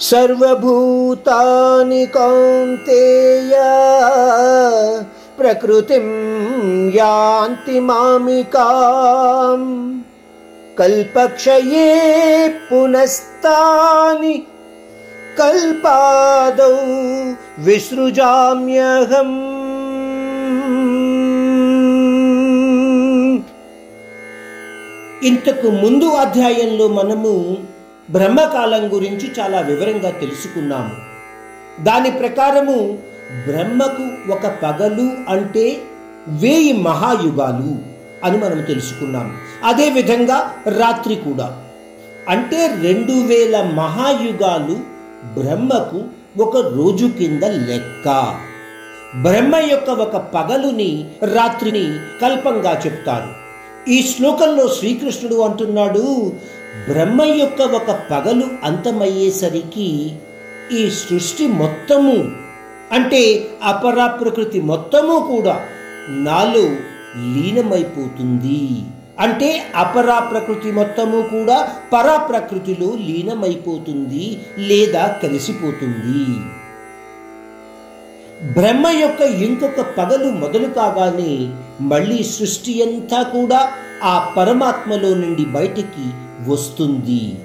సర్వభూతాని కౌంతేయ ప్రకృతిం యాంతి మామికాం కల్పక్షయే పునస్తాని కల్పాదౌ విసృజామ్యహం. ఇంతకు ముందు అధ్యాయంలో మనము బ్రహ్మకాలం గురించి చాలా వివరంగా తెలుసుకున్నాము. దాని ప్రకారము బ్రహ్మకు ఒక పగలు అంటే వేయి మహాయుగాలు అని మనం తెలుసుకున్నాం అదేవిధంగా రాత్రి కూడా. అంటే రెండు వేల మహాయుగాలు బ్రహ్మకు ఒక రోజు కింద లెక్క. బ్రహ్మ యొక్క ఒక పగలుని రాత్రిని కల్పంగా చెప్తారు. ఈ శ్లోకంలో శ్రీకృష్ణుడు అంటున్నాడు బ్రహ్మ యొక్క ఒక పగలు అంతమయ్యేసరికి ఈ సృష్టి మొత్తము అంటే అపరా ప్రకృతి మొత్తము కూడా నాలో లీనమైపోతుంది. అంటే అపరా ప్రకృతి మొత్తము కూడా పరా ప్రకృతిలో లీనమైపోతుంది లేదా కలిసిపోతుంది. బ్రహ్మ యొక్క ఇంకొక పగలు మొదలు కాగానే మళ్ళీ సృష్టి అంతా కూడా ఆ పరమాత్మలో నుండి బయటికి వస్తుంది.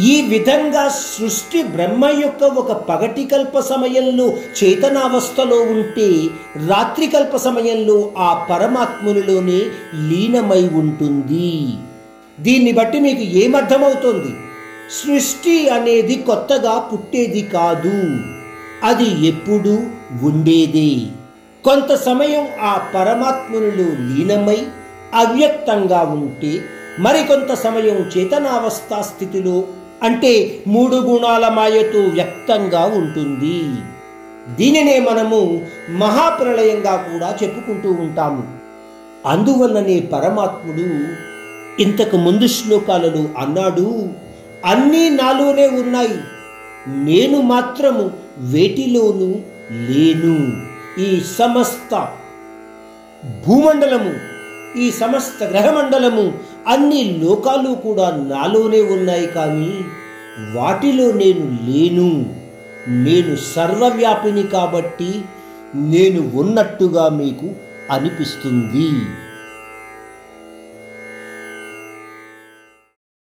ఈ విధంగా సృష్టి బ్రహ్మ యొక్క ఒక పగటి కల్ప సమయంలో చేతనావస్థలో ఉంటే రాత్రి కల్ప సమయంలో ఆ పరమాత్మునిలోనే లీనమై ఉంటుంది. దీన్ని బట్టి మీకు ఏమర్థమవుతుంది? సృష్టి అనేది కొత్తగా పుట్టేది కాదు. అది ఎప్పుడూ ఉండేదే. కొంత సమయం ఆ పరమాత్మునిలో లీనమై అవ్యక్తంగా ఉంటే మరికొంత సమయం చేతనావస్థా స్థితిలో అంటే మూడు గుణాల మాయతో వ్యక్తంగా ఉంటుంది. దీనినే మనము మహాప్రళయంగా కూడా చెప్పుకుంటూ ఉంటాము. అందువల్లనే పరమాత్ముడు ఇంతకు ముందు శ్లోకాలలో అన్నాడు అన్నీ నాలోనే ఉన్నాయి. నేను మాత్రము వేటిలోనూ లేను. ఈ సమస్త భూమండలము ఈ సమస్త గ్రహమండలము అన్ని లోకాలు కూడా నాలోనే ఉన్నాయి కానీ వాటిలో నేను లేను. నేను సర్వవ్యాపిని కాబట్టి నేను ఉన్నట్టుగా మీకు అనిపిస్తుంది.